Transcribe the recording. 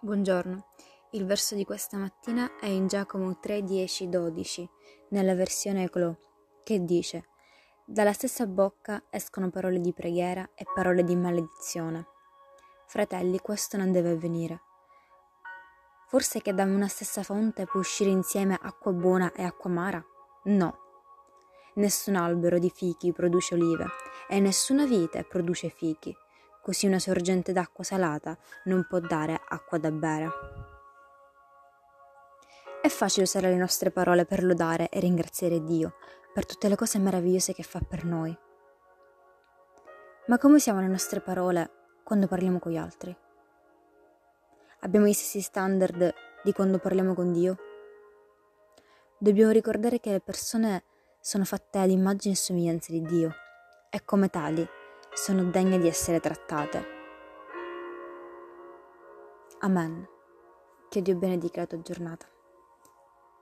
Buongiorno. Il verso di questa mattina è in Giacomo 3, 10, 12, nella versione Eclò, che dice: Dalla stessa bocca escono parole di preghiera e parole di maledizione. Fratelli, questo non deve avvenire. Forse che da una stessa fonte può uscire insieme acqua buona e acqua amara? No. Nessun albero di fichi produce olive e nessuna vite produce fichi così una sorgente d'acqua salata non può dare acqua da bere. È facile usare le nostre parole per lodare e ringraziare Dio per tutte le cose meravigliose che fa per noi. Ma come usiamo le nostre parole quando parliamo con gli altri? Abbiamo gli stessi standard di quando parliamo con Dio? Dobbiamo ricordare che le persone sono fatte ad immagine e somiglianza di Dio e come tali sono degne di essere trattate. Amen. Che Dio benedica la tua giornata.